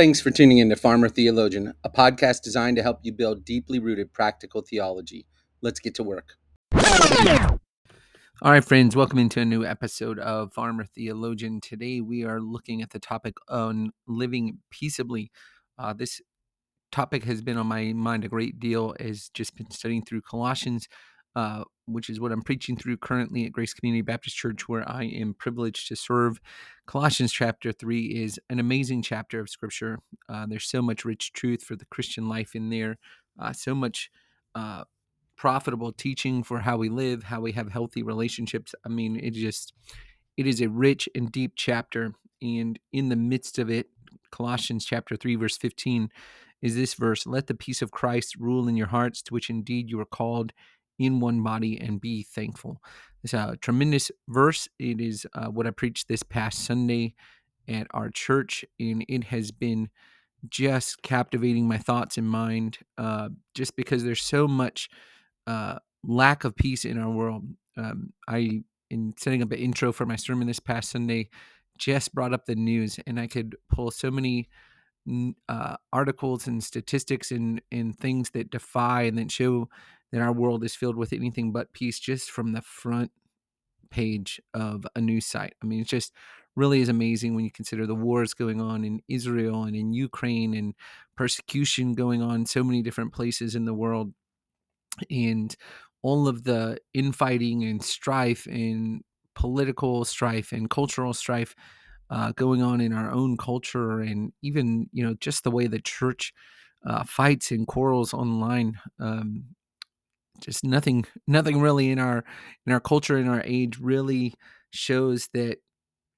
Thanks for tuning in to Farmer Theologian, a podcast designed to help you build deeply rooted practical theology. Let's get to work. All right, friends, welcome into a new episode of Farmer Theologian. Today we are looking at the topic on living peaceably. Uh, this topic has been on my mind a great deal as just been studying through Colossians uh, which is what I'm preaching through currently at Grace Community Baptist Church, where I am privileged to serve. Colossians chapter 3 is an amazing chapter of Scripture. Uh, there's so much rich truth for the Christian life in there, uh, so much uh, profitable teaching for how we live, how we have healthy relationships. I mean, it just, it is a rich and deep chapter. And in the midst of it, Colossians chapter 3, verse 15 is this verse Let the peace of Christ rule in your hearts, to which indeed you are called in one body and be thankful. It's a tremendous verse. It is uh, what I preached this past Sunday at our church, and it has been just captivating my thoughts and mind uh, just because there's so much uh, lack of peace in our world. Um, I, in setting up an intro for my sermon this past Sunday, just brought up the news, and I could pull so many uh, articles and statistics and and things that defy and that show that our world is filled with anything but peace just from the front page of a news site. I mean, it just really is amazing when you consider the wars going on in Israel and in Ukraine and persecution going on so many different places in the world and all of the infighting and strife and political strife and cultural strife uh, going on in our own culture and even you know just the way the church uh, fights and quarrels online um, just nothing nothing really in our in our culture in our age really shows that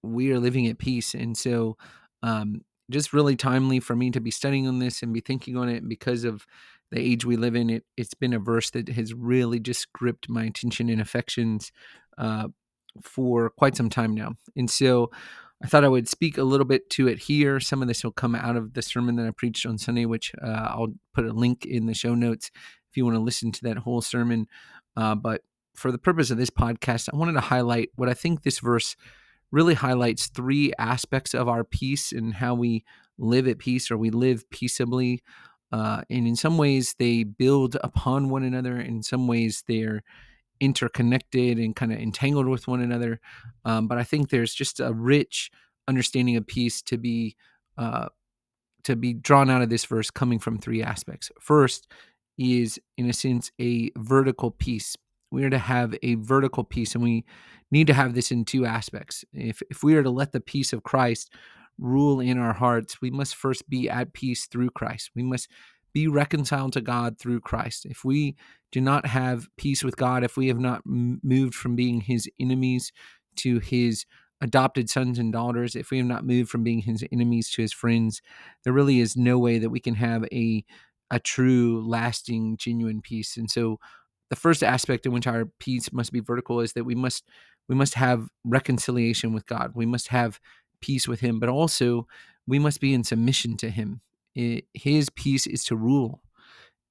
we are living at peace and so um just really timely for me to be studying on this and be thinking on it because of the age we live in it it's been a verse that has really just gripped my attention and affections uh, for quite some time now and so I thought I would speak a little bit to it here. Some of this will come out of the sermon that I preached on Sunday, which uh, I'll put a link in the show notes if you want to listen to that whole sermon. Uh, but for the purpose of this podcast, I wanted to highlight what I think this verse really highlights three aspects of our peace and how we live at peace or we live peaceably. Uh, and in some ways, they build upon one another. In some ways, they're interconnected and kind of entangled with one another. Um, but I think there's just a rich understanding of peace to be uh, to be drawn out of this verse, coming from three aspects. First is, in a sense, a vertical peace. We are to have a vertical peace, and we need to have this in two aspects. If, if we are to let the peace of Christ rule in our hearts, we must first be at peace through Christ. We must be reconciled to God through Christ. If we do not have peace with God, if we have not moved from being his enemies to his adopted sons and daughters, if we have not moved from being his enemies to his friends, there really is no way that we can have a a true, lasting, genuine peace. And so, the first aspect in which our peace must be vertical is that we must we must have reconciliation with God. We must have peace with Him, but also we must be in submission to Him. It, his peace is to rule.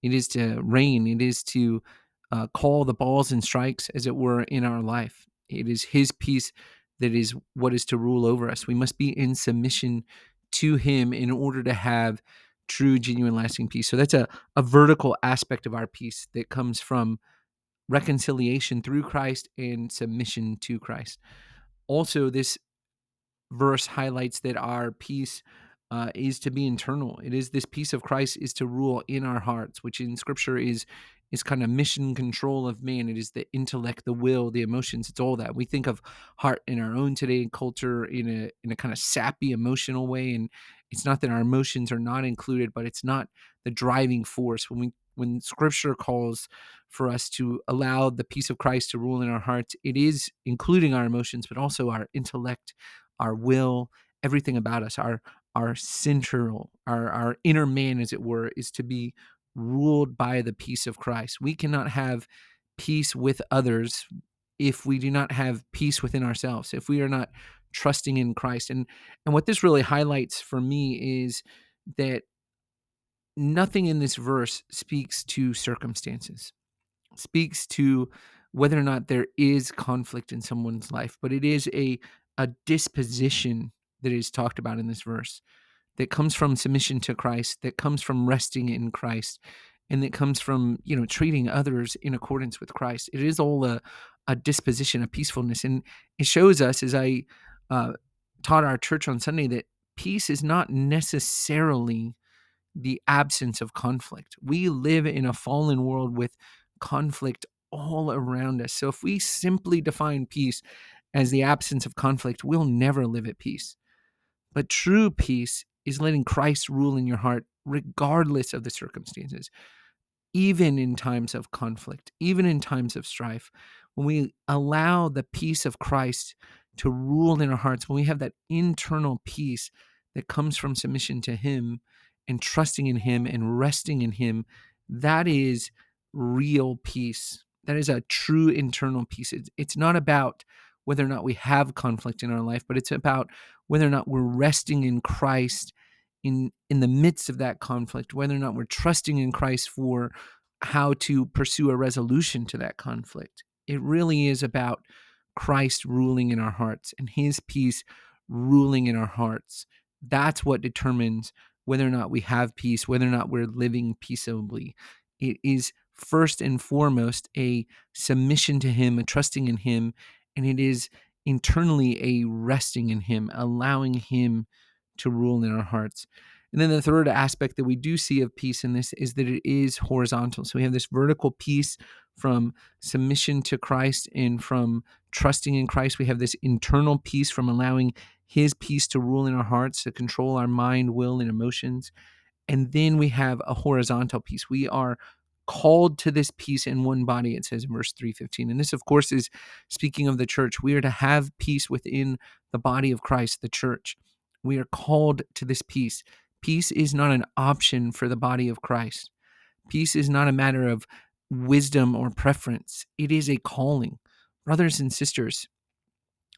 It is to reign. It is to uh, call the balls and strikes, as it were, in our life. It is His peace that is what is to rule over us. We must be in submission to Him in order to have true, genuine, lasting peace. So that's a, a vertical aspect of our peace that comes from reconciliation through Christ and submission to Christ. Also, this verse highlights that our peace uh, is to be internal. It is this peace of Christ is to rule in our hearts, which in Scripture is is kind of mission control of man. It is the intellect, the will, the emotions. It's all that we think of heart in our own today culture in a in a kind of sappy emotional way, and it's not that our emotions are not included, but it's not the driving force. When we when Scripture calls for us to allow the peace of Christ to rule in our hearts, it is including our emotions, but also our intellect, our will, everything about us, our our central, our, our inner man, as it were, is to be ruled by the peace of Christ. We cannot have peace with others if we do not have peace within ourselves, if we are not trusting in Christ. And and what this really highlights for me is that nothing in this verse speaks to circumstances, speaks to whether or not there is conflict in someone's life, but it is a a disposition that is talked about in this verse. that comes from submission to Christ, that comes from resting in Christ, and that comes from you know treating others in accordance with Christ. It is all a a disposition, a peacefulness, and it shows us as I uh, taught our church on Sunday that peace is not necessarily the absence of conflict. We live in a fallen world with conflict all around us. So if we simply define peace as the absence of conflict, we'll never live at peace. But true peace is letting Christ rule in your heart, regardless of the circumstances, even in times of conflict, even in times of strife. When we allow the peace of Christ to rule in our hearts, when we have that internal peace that comes from submission to Him and trusting in Him and resting in Him, that is real peace. That is a true internal peace. It's, not about whether or not we have conflict in our life, but it's about whether or not we're resting in Christ in in the midst of that conflict, whether or not we're trusting in Christ for how to pursue a resolution to that conflict. It really is about Christ ruling in our hearts and his peace ruling in our hearts. That's what determines whether or not we have peace, whether or not we're living peaceably. It is first and foremost a submission to him, a trusting in him, and it is internally a resting in him, allowing him to rule in our hearts. And then the third aspect that we do see of peace in this is that it is horizontal. So we have this vertical peace from submission to Christ and from trusting in Christ. We have this internal peace from allowing his peace to rule in our hearts, to control our mind, will, and emotions. And then we have a horizontal peace. We are called to this peace in one body it says in verse 315 and this of course is speaking of the church we are to have peace within the body of Christ the church we are called to this peace. Peace is not an option for the body of Christ. Peace is not a matter of wisdom or preference, it is a calling. Brothers and sisters,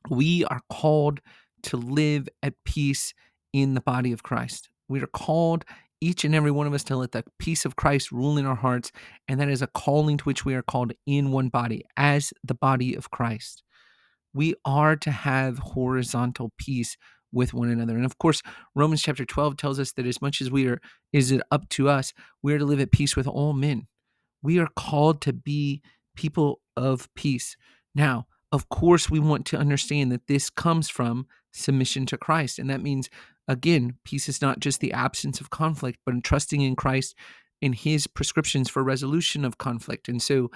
we are called to live at peace in the body of Christ. We are called, each and every one of us, to let the peace of Christ rule in our hearts. And that is a calling to which we are called in one body, as the body of Christ. We are to have horizontal peace with one another. And of course, Romans chapter 12 tells us that as much as we are, is it up to us, we are to live at peace with all men. We are called to be people of peace. Now, of course, we want to understand that this comes from submission to Christ. And that means, again, peace is not just the absence of conflict, but in trusting in Christ in his prescriptions for resolution of conflict. And so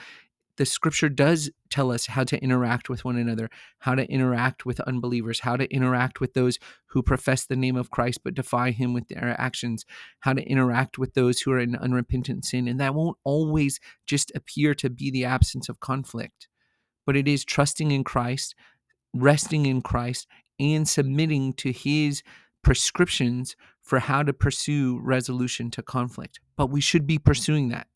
the scripture does tell us how to interact with one another, how to interact with unbelievers, how to interact with those who profess the name of Christ but defy him with their actions, how to interact with those who are in unrepentant sin. And that won't always just appear to be the absence of conflict, but it is trusting in Christ, resting in Christ, and submitting to his prescriptions for how to pursue resolution to conflict. But we should be pursuing that.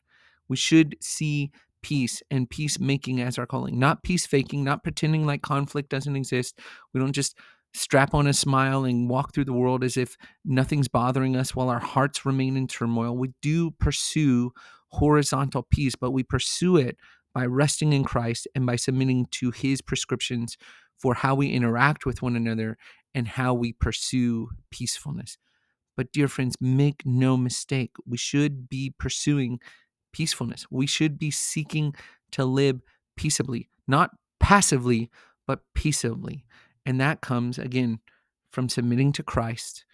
We should see peace and peacemaking as our calling, not peace faking, not pretending like conflict doesn't exist. We don't just strap on a smile and walk through the world as if nothing's bothering us while our hearts remain in turmoil. We do pursue horizontal peace, but we pursue it by resting in Christ and by submitting to his prescriptions for how we interact with one another and how we pursue peacefulness. But, dear friends, make no mistake, we should be pursuing peacefulness. We should be seeking to live peaceably, not passively, but peaceably. And that comes, again, from submitting to Christ,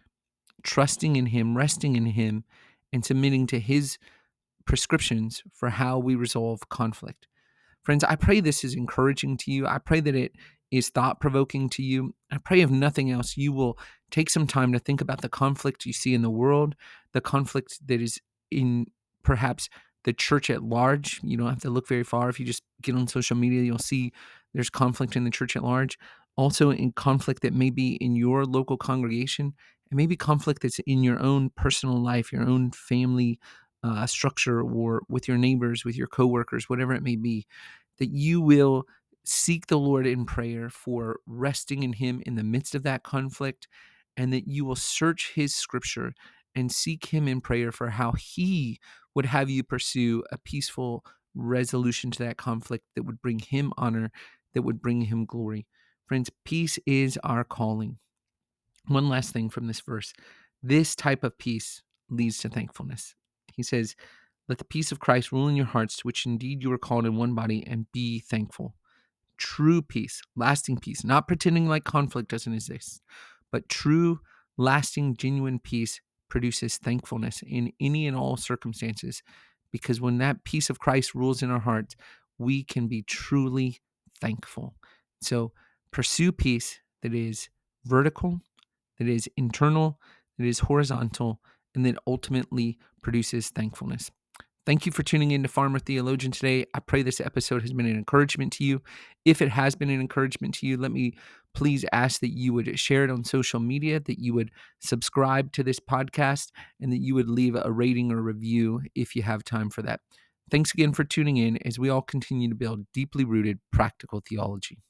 trusting in Him, resting in Him, and submitting to His prescriptions for how we resolve conflict. Friends, I pray this is encouraging to you. I pray that it is thought provoking to you. I pray, if nothing else, you will take some time to think about the conflict you see in the world, the conflict that is in perhaps the church at large. You don't have to look very far. If you just get on social media, you'll see there's conflict in the church at large. Also, in conflict that may be in your local congregation, and maybe conflict that's in your own personal life, your own family uh, structure, or with your neighbors, with your coworkers, whatever it may be, that you will seek the Lord in prayer for resting in Him in the midst of that conflict, and that you will search His scripture and seek Him in prayer for how He would have you pursue a peaceful resolution to that conflict that would bring Him honor, that would bring Him glory. Friends, peace is our calling. One last thing from this verse This type of peace leads to thankfulness. He says, Let the peace of Christ rule in your hearts, to which indeed you are called in one body, and be thankful. True peace, lasting peace, not pretending like conflict doesn't exist, but true, lasting, genuine peace produces thankfulness in any and all circumstances. Because when that peace of Christ rules in our hearts, we can be truly thankful. So pursue peace that is vertical, that is internal, that is horizontal, and that ultimately produces thankfulness. Thank you for tuning in to Farmer Theologian today. I pray this episode has been an encouragement to you. If it has been an encouragement to you, let me please ask that you would share it on social media, that you would subscribe to this podcast, and that you would leave a rating or review if you have time for that. Thanks again for tuning in as we all continue to build deeply rooted practical theology.